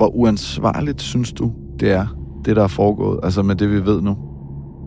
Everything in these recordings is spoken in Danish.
Hvor uansvarligt synes du, det er, det der er foregået, altså med det, vi ved nu?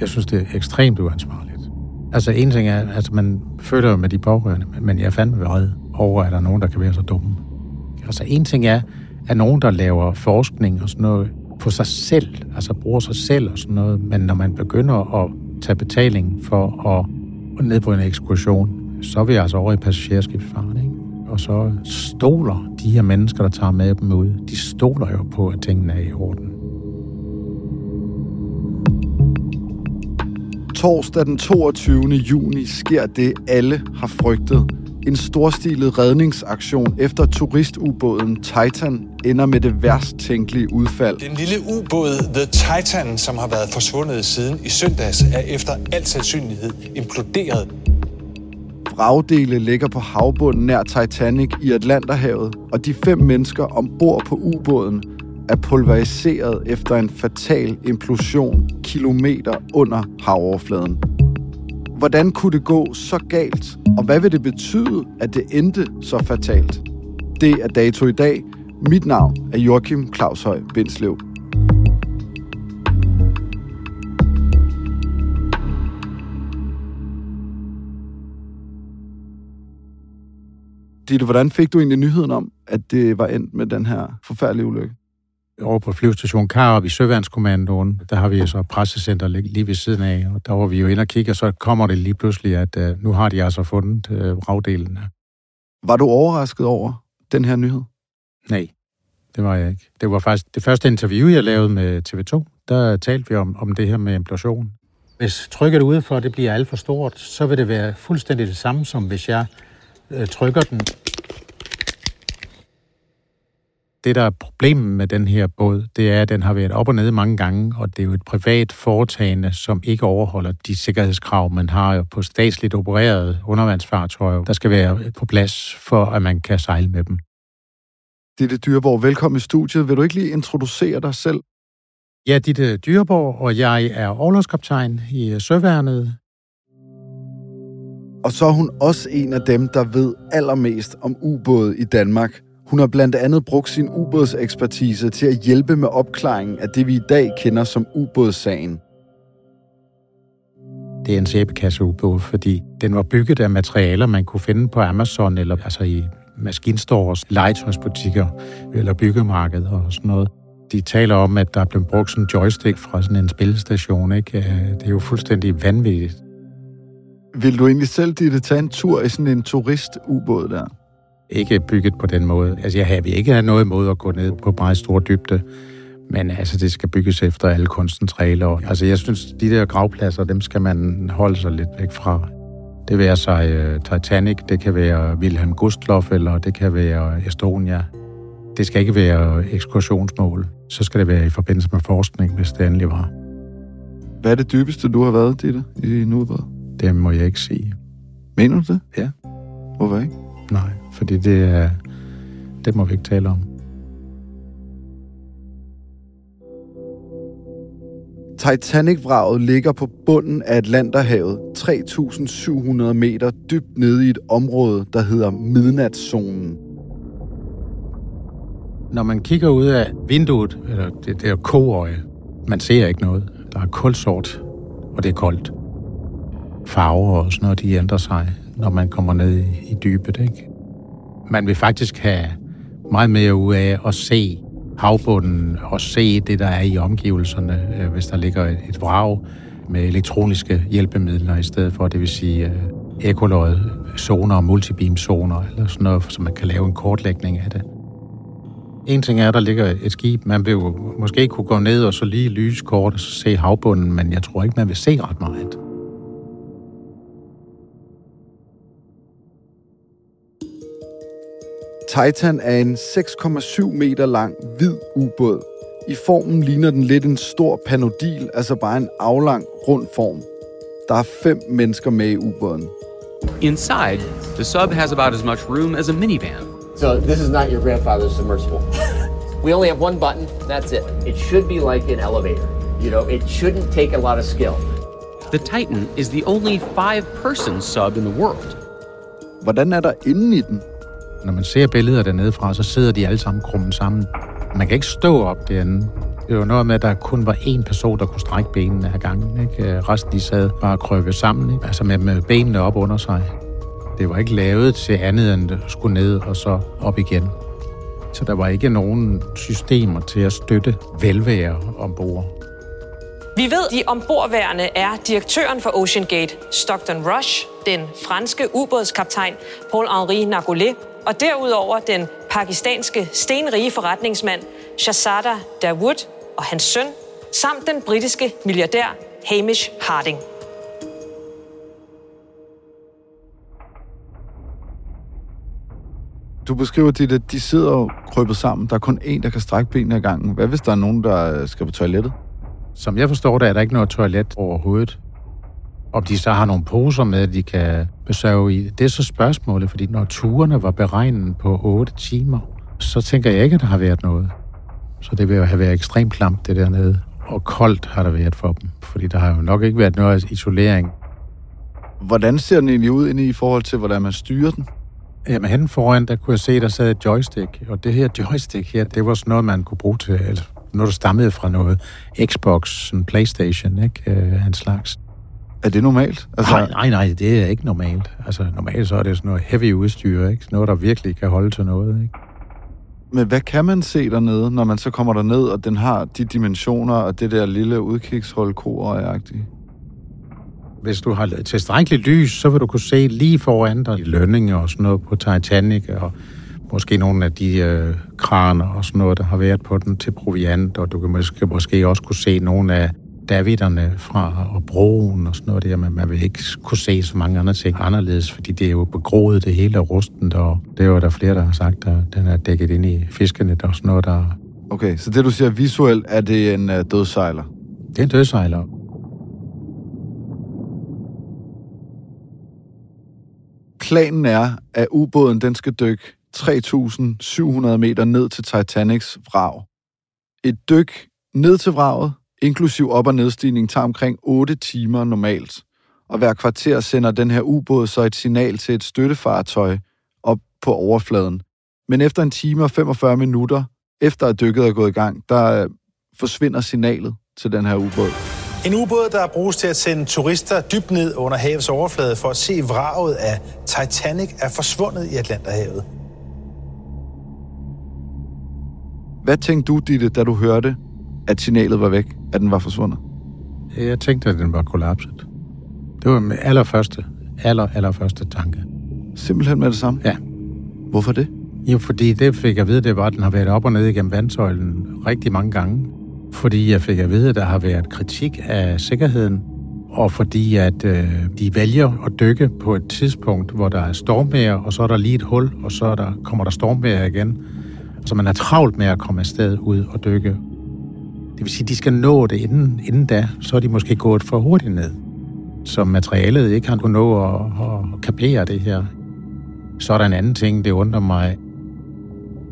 Jeg synes, det er ekstremt uansvarligt. Altså en ting er, altså man føler jo med de pårørende, men jeg er fandme vred over, at der er nogen, der kan være så dumme. Altså en ting er, at nogen, der laver forskning og sådan noget på sig selv, altså bruger sig selv og sådan noget, men når man begynder at tage betaling for at, ned på en ekskursion, så er vi altså over i passagerskibsfaren, ikke? Og så stoler de her mennesker, der tager med dem ud, de stoler jo på, at tingene er i orden. Torsdag den 22. juni sker det, alle har frygtet. En storstilet redningsaktion efter turistubåden Titan ender med det værst tænkelige udfald. Den lille ubåd The Titan, som har været forsvundet siden i søndags, er efter al sandsynlighed imploderet. Vragdele ligger på havbunden nær Titanic i Atlanterhavet, og de fem mennesker ombord på ubåden er pulveriseret efter en fatal implosion kilometer under havoverfladen. Hvordan kunne det gå så galt, og hvad vil det betyde, at det endte så fatalt? Det er dato i dag. Mit navn er Joachim Claushøj Bindslev. Ditte, hvordan fik du egentlig nyheden om, at det var endt med den her forfærdelige ulykke? over på flyvestation Karup i Søværnskommandoen. Der har vi så pressecenter lige ved siden af, og der var vi jo inde og kigge, og så kommer det lige pludselig, at uh, nu har de altså fundet uh, vragdelene. Var du overrasket over den her nyhed? Nej, det var jeg ikke. Det var faktisk det første interview, jeg lavede med TV2. Der talte vi om, om det her med implosion. Hvis trykket ude for det bliver alt for stort, så vil det være fuldstændig det samme, som hvis jeg uh, trykker den det, der er problemet med den her båd, det er, at den har været op og ned mange gange, og det er jo et privat foretagende, som ikke overholder de sikkerhedskrav, man har på statsligt opererede undervandsfartøjer, der skal være på plads for, at man kan sejle med dem. Ditte Dyreborg, velkommen i studiet. Vil du ikke lige introducere dig selv? Ja, Ditte Dyreborg, og jeg er overlovskaptajn i Søværnet. Og så er hun også en af dem, der ved allermest om ubåde i Danmark. Hun har blandt andet brugt sin ubådsekspertise til at hjælpe med opklaringen af det, vi i dag kender som ubådssagen. Det er en sæbekasseubåd, fordi den var bygget af materialer, man kunne finde på Amazon eller altså i maskinstores, legetøjsbutikker eller byggemarkeder og sådan noget. De taler om, at der er blevet brugt sådan en joystick fra sådan en spillestation. Ikke? Øh, det er jo fuldstændig vanvittigt. Vil du egentlig selv dit tage en tur i sådan en turistubåd der? ikke bygget på den måde. Altså, jeg har ikke have noget imod at gå ned på meget stor dybde, men altså, det skal bygges efter alle kunstens regler. Altså, jeg synes, de der gravpladser, dem skal man holde sig lidt væk fra. Det vil sig uh, Titanic, det kan være Wilhelm Gustloff, eller det kan være Estonia. Det skal ikke være ekskursionsmål. Så skal det være i forbindelse med forskning, hvis det endelig var. Hvad er det dybeste, du har været, Ditte, i Nordbad? Det må jeg ikke sige. Mener du det? Ja. Hvorfor ikke? Nej, fordi det, er, det må vi ikke tale om. Titanic-vraget ligger på bunden af Atlanterhavet, 3.700 meter dybt nede i et område, der hedder Midnatszonen. Når man kigger ud af vinduet, eller det der koøje, man ser ikke noget. Der er kulsort, og det er koldt. Farver og sådan noget, de ændrer sig når man kommer ned i, i dybet. Ikke? Man vil faktisk have meget mere ud af at se havbunden og se det, der er i omgivelserne, øh, hvis der ligger et, vrag med elektroniske hjælpemidler i stedet for, det vil sige øh, ekolod zoner og multibeam-zoner, eller sådan noget, så man kan lave en kortlægning af det. En ting er, at der ligger et skib. Man vil jo måske kunne gå ned og så lige lyse kort og så se havbunden, men jeg tror ikke, man vil se ret meget. Titan er en 6,7 meter lang hvid ubåd. I formen ligner den lidt en stor panodil, altså bare en aflang, rund form. Der er fem mennesker med i ubåden. Inside, the sub has about as much room as a minivan. So this is not your grandfather's submersible. we only have one button, that's it. It should be like an elevator. You know, it shouldn't take a lot of skill. The Titan is the only five-person sub in the world. Hvordan er der inde i den? Når man ser billeder dernede fra, så sidder de alle sammen krummet sammen. Man kan ikke stå op derinde. Det var noget med, at der kun var én person, der kunne strække benene af gangen. Ikke? Øh, resten de sad bare krøbet sammen, ikke? altså med, med benene op under sig. Det var ikke lavet til andet end at skulle ned og så op igen. Så der var ikke nogen systemer til at støtte velvære ombord. Vi ved, at de ombordværende er direktøren for Ocean Gate, Stockton Rush, den franske ubådskaptajn Paul-Henri Nargolet, og derudover den pakistanske stenrige forretningsmand Shahzada Dawood og hans søn, samt den britiske milliardær Hamish Harding. Du beskriver dit, at de sidder og krøbet sammen. Der er kun én, der kan strække benene ad gangen. Hvad hvis der er nogen, der skal på toilettet? Som jeg forstår det, er der ikke noget toilet overhovedet. Om de så har nogle poser med, de kan besøge i. Det er så spørgsmålet, fordi når turene var beregnet på 8 timer, så tænker jeg ikke, at der har været noget. Så det vil jo have været ekstremt klamt, det dernede. Og koldt har der været for dem, fordi der har jo nok ikke været noget isolering. Hvordan ser den egentlig ud inde i forhold til, hvordan man styrer den? Jamen hen foran, der kunne jeg se, der sad et joystick. Og det her joystick her, det var sådan noget, man kunne bruge til, altså noget, der stammede fra noget Xbox, sådan Playstation, ikke? Øh, en slags. Er det normalt? Altså... Nej, nej, nej, det er ikke normalt. Altså normalt så er det sådan noget heavy udstyr, ikke? Noget, der virkelig kan holde til noget, ikke? Men hvad kan man se dernede, når man så kommer derned, og den har de dimensioner og det der lille udkigshul agtigt Hvis du har tilstrækkeligt lys, så vil du kunne se lige foran dig lønninger og sådan noget på Titanic, og måske nogle af de øh, kraner og sådan noget, der har været på den til proviant, og du kan måske, måske også kunne se nogle af Daviderne fra og broen og sådan noget der, men man vil ikke kunne se så mange andre ting anderledes, fordi det er jo begroet, det hele er rustent, og det er jo der flere, der har sagt, at den er dækket ind i fiskenet og sådan noget, der... Okay, så det du siger visuelt, er det en uh, dødsejler? Det er en dødsejler. Planen er, at ubåden den skal dykke 3.700 meter ned til Titanics vrag. Et dyk ned til vraget inklusiv op- og nedstigning, tager omkring 8 timer normalt. Og hver kvarter sender den her ubåd så et signal til et støttefartøj op på overfladen. Men efter en time og 45 minutter, efter at dykket er gået i gang, der øh, forsvinder signalet til den her ubåd. En ubåd, der bruges til at sende turister dybt ned under havets overflade for at se vraget af Titanic, er forsvundet i Atlanterhavet. Hvad tænkte du, Ditte, da du hørte, at signalet var væk, at den var forsvundet? Jeg tænkte, at den var kollapset. Det var min allerførste, aller, allerførste tanke. Simpelthen med det samme? Ja. Hvorfor det? Jo, fordi det fik jeg at vide, det var, at den har været op og ned igennem vandsøjlen rigtig mange gange. Fordi jeg fik at vide, at der har været kritik af sikkerheden, og fordi at øh, de vælger at dykke på et tidspunkt, hvor der er stormvejr, og så er der lige et hul, og så er der, kommer der stormvejr igen. Så man er travlt med at komme afsted ud og dykke. Det vil sige, de skal nå det inden, inden da, så er de måske gået for hurtigt ned. Så materialet ikke har kunnet nå at, at kapere det her. Så er der en anden ting, det undrer mig.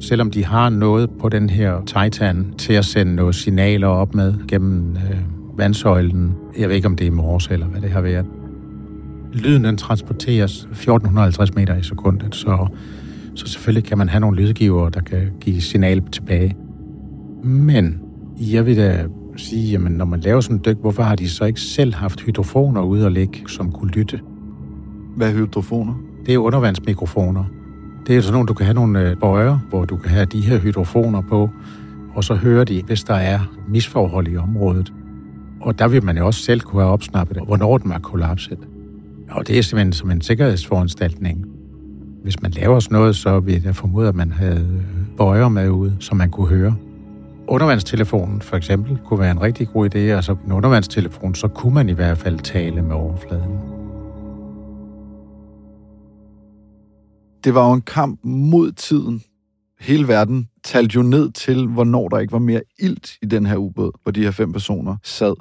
Selvom de har noget på den her Titan til at sende nogle signaler op med gennem øh, vandsøjlen. Jeg ved ikke, om det er Morse eller hvad det har været. Lyden den transporteres 1450 meter i sekundet, så, så selvfølgelig kan man have nogle lydgiver, der kan give signal tilbage. Men jeg vil da sige, jamen når man laver sådan en dyk, hvorfor har de så ikke selv haft hydrofoner ude og ligge, som kunne lytte? Hvad er hydrofoner? Det er undervandsmikrofoner. Det er sådan nogle, du kan have nogle øh, bøjer, hvor du kan have de her hydrofoner på, og så hører de, hvis der er misforhold i området. Og der vil man jo også selv kunne have opsnappet, hvornår den var kollapset. Og det er simpelthen som en sikkerhedsforanstaltning. Hvis man laver sådan noget, så vil jeg formode, at man havde øh, bøjer med ude, som man kunne høre. Undervandstelefonen for eksempel kunne være en rigtig god idé. Altså en undervandstelefon, så kunne man i hvert fald tale med overfladen. Det var jo en kamp mod tiden. Hele verden talte jo ned til, hvornår der ikke var mere ilt i den her ubåd, hvor de her fem personer sad.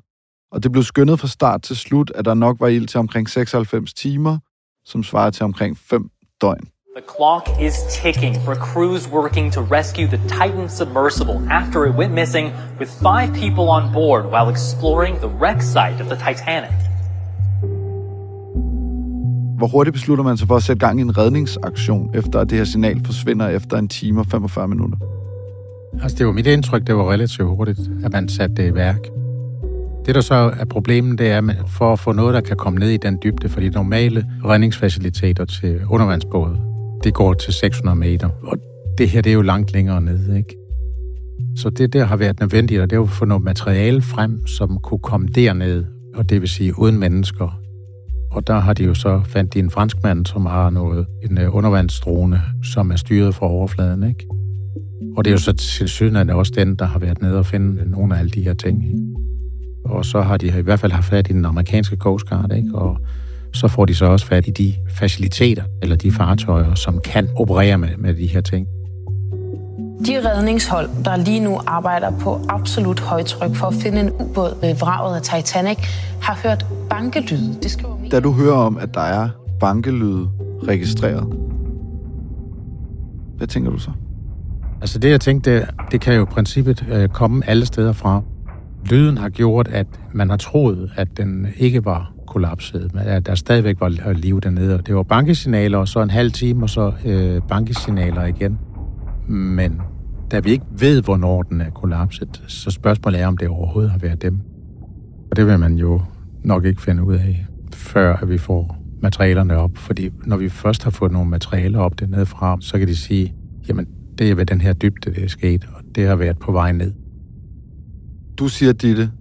Og det blev skønnet fra start til slut, at der nok var ild til omkring 96 timer, som svarer til omkring 5 døgn. The clock is ticking for crews working to rescue the Titan submersible after it went missing with five people on board while exploring the wreck site of the Titanic. Hvor hurtigt beslutter man sig for at sætte gang i en redningsaktion, efter at det her signal forsvinder efter en time og 45 minutter? Altså, det var mit indtryk, det var relativt hurtigt, at man satte det i værk. Det, der så er problemet, det er for at få noget, der kan komme ned i den dybde, for de normale redningsfaciliteter til undervandsbåde, det går til 600 meter. Og det her, det er jo langt længere nede, ikke? Så det der har været nødvendigt, og det er jo at få noget materiale frem, som kunne komme derned, og det vil sige uden mennesker. Og der har de jo så fandt de en franskmand, som har noget, en øh, undervandsdrone, som er styret fra overfladen, ikke? Og det er jo så til syden også den, der har været nede og finde nogle af alle de her ting. Ikke? Og så har de i hvert fald haft fat i den amerikanske Coast Guard, ikke? og så får de så også fat i de faciliteter, eller de fartøjer, som kan operere med, med de her ting. De redningshold, der lige nu arbejder på absolut højtryk for at finde en ubåd ved vraget af Titanic, har hørt bankelyde. Det skriver Da du hører om, at der er bankelyde registreret, hvad tænker du så? Altså det, jeg tænkte, det, det kan jo i princippet øh, komme alle steder fra. Lyden har gjort, at man har troet, at den ikke var kollapset, men der, der stadigvæk var liv dernede. Det var bankesignaler, og så en halv time, og så øh, bankesignaler igen. Men da vi ikke ved, hvornår den er kollapset, så spørgsmålet er, om det overhovedet har været dem. Og det vil man jo nok ikke finde ud af, før at vi får materialerne op. Fordi når vi først har fået nogle materialer op dernede fra, så kan de sige, jamen det er ved den her dybde, det er sket, og det har været på vej ned. Du siger, Ditte,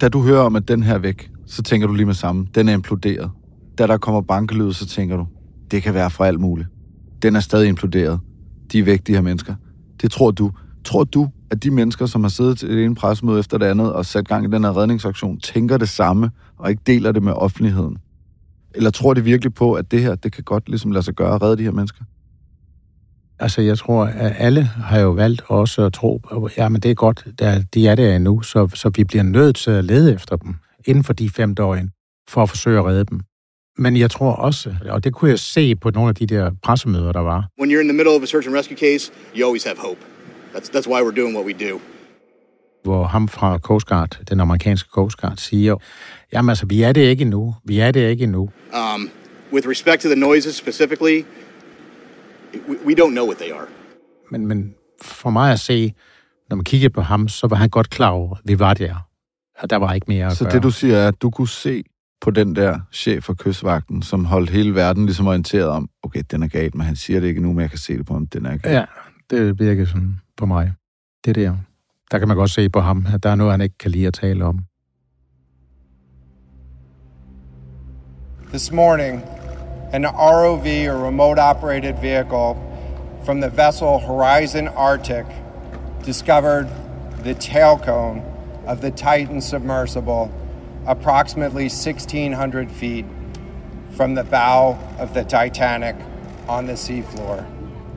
da du hører om, at den her er væk, så tænker du lige med samme, den er imploderet. Da der kommer bankelyd, så tænker du, det kan være for alt muligt. Den er stadig imploderet. De er væk, de her mennesker. Det tror du. Tror du, at de mennesker, som har siddet til det ene pressemøde efter det andet og sat gang i den her redningsaktion, tænker det samme og ikke deler det med offentligheden? Eller tror de virkelig på, at det her, det kan godt ligesom lade sig gøre at redde de her mennesker? Altså, jeg tror, at alle har jo valgt også at tro, ja, men det er godt, der, de er der endnu, så, så vi bliver nødt til at lede efter dem inden for de fem døgn, for at forsøge at redde dem. Men jeg tror også, og det kunne jeg se på nogle af de der pressemøder, der var. When you're in the middle of a search and rescue case, you always have hope. That's, that's why we're doing what we do. Hvor ham fra Coast Guard, den amerikanske Coast Guard, siger, jamen altså, vi er det ikke endnu. Vi er det ikke endnu. Um, with respect to the noises specifically, we, we don't know what they are. Men, men for mig at se, når man kigger på ham, så var han godt klar over, at vi var der. Og der var ikke mere at Så gøre. det du siger er, at du kunne se på den der chef for kystvagten, som holdt hele verden ligesom orienteret om, okay, den er galt, men han siger det ikke nu, men jeg kan se det på ham, den er galt. Ja, det virker sådan på mig. Det der. Der kan man godt se på ham, at der er noget, han ikke kan lide at tale om. This morning, an ROV or remote operated vehicle from the vessel Horizon Arctic discovered the tail cone of the Titan submersible approximately 1,600 feet from the bow of the Titanic on the seafloor.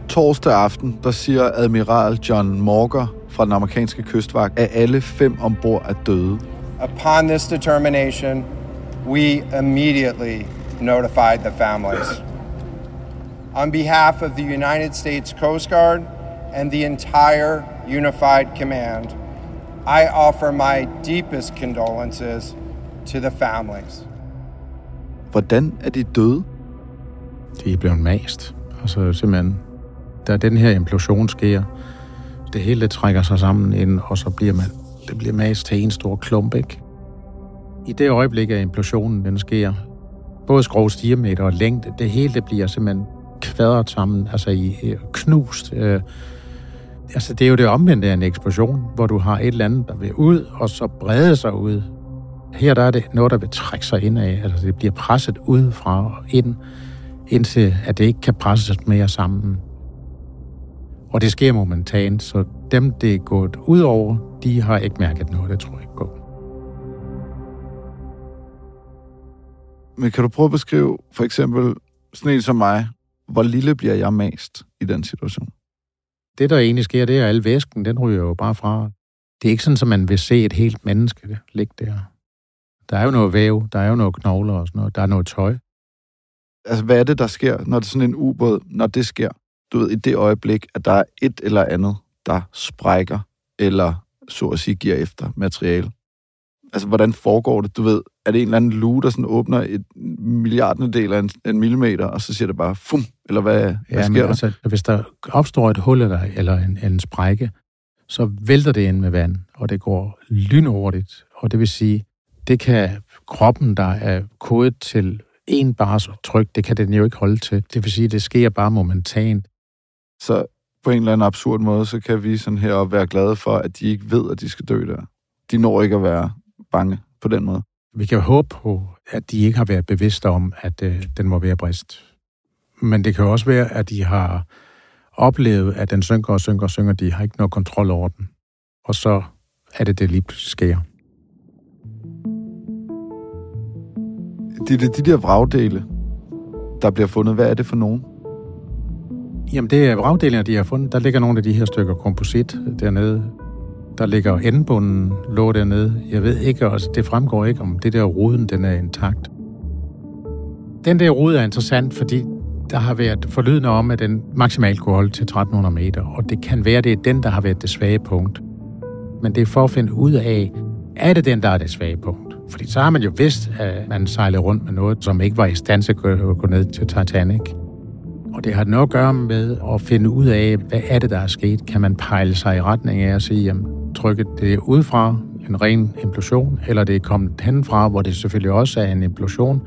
Torsdag aften, der siger admiral John Morger fra den amerikanske kystvagt, at alle fem ombord er døde. Upon this determination, we immediately notified the families. On behalf of the United States Coast Guard and the entire Unified Command, I offer my deepest condolences to the families. Hvordan er de døde? De er blevet mast. Altså simpelthen, da den her implosion sker, det hele det trækker sig sammen ind, og så bliver man, det bliver mast til en stor klump, ikke? I det øjeblik, at implosionen den sker, både skrovs diameter og længde, det hele det bliver simpelthen kvadret sammen, altså i, i knust. Øh, altså det er jo det omvendte af en eksplosion, hvor du har et eller andet, der vil ud, og så brede sig ud. Her der er det noget, der vil trække sig ind af, altså det bliver presset udefra og ind, indtil at det ikke kan presses mere sammen. Og det sker momentant, så dem, det er gået ud over, de har ikke mærket noget, det tror jeg ikke på. Men kan du prøve at beskrive, for eksempel sådan en som mig, hvor lille bliver jeg mast i den situation? Det, der egentlig sker, det er, at al væsken, den ryger jo bare fra. Det er ikke sådan, at man vil se et helt menneske ligge der. Der er jo noget væv, der er jo noget knogler og sådan noget, der er noget tøj. Altså, hvad er det, der sker, når det er sådan en ubåd, når det sker? Du ved, i det øjeblik, at der er et eller andet, der sprækker, eller så at sige giver efter materiale. Altså, hvordan foregår det? Du ved, er det en eller anden luge, der sådan åbner et milliardende del af en, en millimeter, og så siger det bare fum, eller hvad, hvad Ja, sker men der? altså, hvis der opstår et hul eller, eller en, en sprække, så vælter det ind med vand, og det går lynhurtigt. Og det vil sige, det kan kroppen, der er kodet til en bars tryk, det kan den jo ikke holde til. Det vil sige, det sker bare momentant. Så på en eller anden absurd måde, så kan vi sådan her være glade for, at de ikke ved, at de skal dø der. De når ikke at være bange på den måde. Vi kan håbe på, at de ikke har været bevidste om, at øh, den må være brist. Men det kan også være, at de har oplevet, at den synker og synker og synker. De har ikke noget kontrol over den. Og så er det, det lige pludselig sker. De, de, de der vragdele, der bliver fundet, hvad er det for nogen? Jamen, det er vragdelinger, de har fundet. Der ligger nogle af de her stykker komposit dernede. Der ligger endbunden lå dernede. Jeg ved ikke, og altså, det fremgår ikke, om det der ruden, den er intakt. Den der rude er interessant, fordi der har været forlydende om, at den maksimalt kunne holde til 1300 meter, og det kan være, det er den, der har været det svage punkt. Men det er for at finde ud af, er det den, der er det svage punkt? Fordi så har man jo vidst, at man sejlede rundt med noget, som ikke var i stand til at gå ned til Titanic. Og det har noget at gøre med at finde ud af, hvad er det, der er sket? Kan man pejle sig i retning af at sige, jamen, trykket det udefra, en ren implosion, eller det er kommet henfra, hvor det selvfølgelig også er en implosion,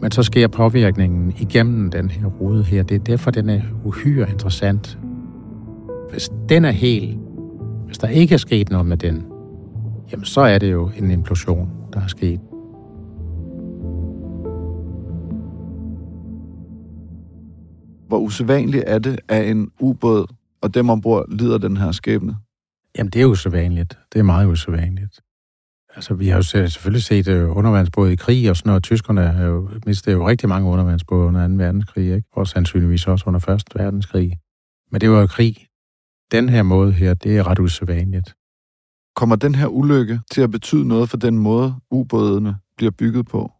men så sker påvirkningen igennem den her rode her. Det er derfor, den er uhyre interessant. Hvis den er hel, hvis der ikke er sket noget med den, jamen så er det jo en implosion, der er sket. Hvor usædvanligt er det, at en ubåd og dem ombord lider den her skæbne? Jamen, det er usædvanligt. Det er meget usædvanligt. Altså, vi har jo selvfølgelig set øh, undervandsbåde i krig og sådan noget. Tyskerne har jo mistet jo rigtig mange undervandsbåde under 2. verdenskrig, ikke? Og sandsynligvis også under 1. verdenskrig. Men det var jo krig. Den her måde her, det er ret usædvanligt. Kommer den her ulykke til at betyde noget for den måde, ubådene bliver bygget på?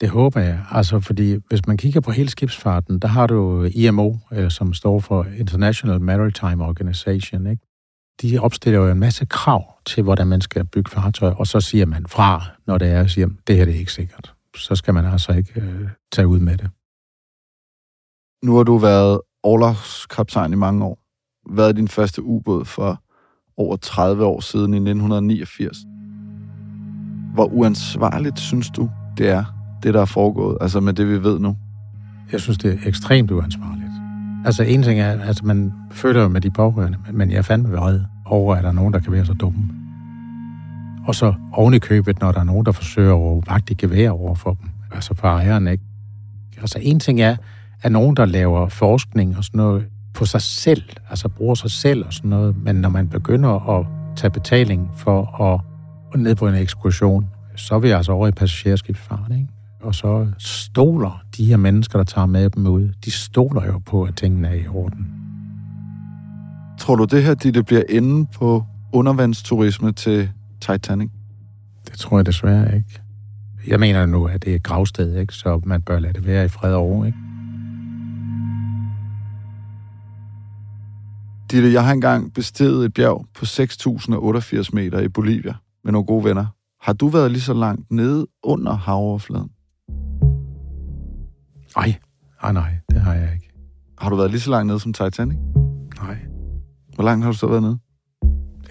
Det håber jeg. Altså, fordi hvis man kigger på hele skibsfarten, der har du IMO, øh, som står for International Maritime Organization, ikke? De opstiller jo en masse krav til, hvordan man skal bygge fartøjer, og så siger man fra, når det er, siger, det her det er ikke sikkert. Så skal man altså ikke øh, tage ud med det. Nu har du været overlovskaptajn i mange år. Hvad er din første ubåd for over 30 år siden i 1989? Hvor uansvarligt synes du, det er, det der er foregået, altså med det, vi ved nu? Jeg synes, det er ekstremt uansvarligt. Altså en ting er, at altså, man føler jo med de pårørende, men jeg er fandme vred over, at der er nogen, der kan være så dumme. Og så oven i købet, når der er nogen, der forsøger at vagte gevær over for dem. Altså for ejeren, ikke? Altså en ting er, at nogen, der laver forskning og sådan noget på sig selv, altså bruger sig selv og sådan noget, men når man begynder at tage betaling for at, at ned på en ekskursion, så er vi altså over i passagerskibsfart, ikke? Og så stoler de her mennesker, der tager med dem ud, de stoler jo på, at tingene er i orden. Tror du, det her det bliver inde på undervandsturisme til Titanic? Det tror jeg desværre ikke. Jeg mener nu, at det er et gravsted, ikke? så man bør lade det være i fred og ro. Ikke? Ditte, jeg har engang besteget et bjerg på 6.088 meter i Bolivia med nogle gode venner. Har du været lige så langt nede under havoverfladen? Nej, nej, nej, det har jeg ikke. Har du været lige så langt nede som Titanic? Nej. Hvor langt har du så været nede?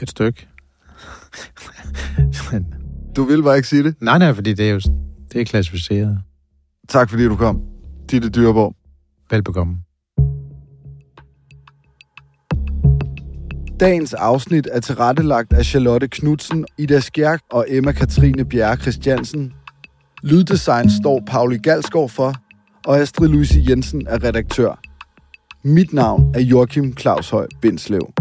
Et stykke. Men... Du vil bare ikke sige det? Nej, nej, fordi det er jo det er klassificeret. Tak fordi du kom. Ditte Dyrborg. Velbekomme. Dagens afsnit er tilrettelagt af Charlotte Knudsen, Ida Skjærk og Emma Katrine Bjerre Christiansen. Lyddesign står Pauli Galskov for, og Astrid Louise Jensen er redaktør. Mit navn er Joachim Claus Høj Bindslev.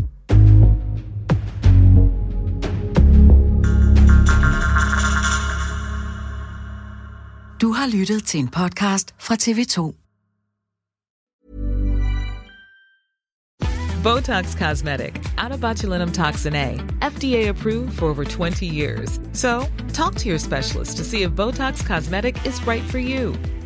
Du har lyttet til en podcast fra TV2. Botox Cosmetic, out of botulinum toxin A, FDA approved for over 20 years. So, talk to your specialist to see if Botox Cosmetic is right for you.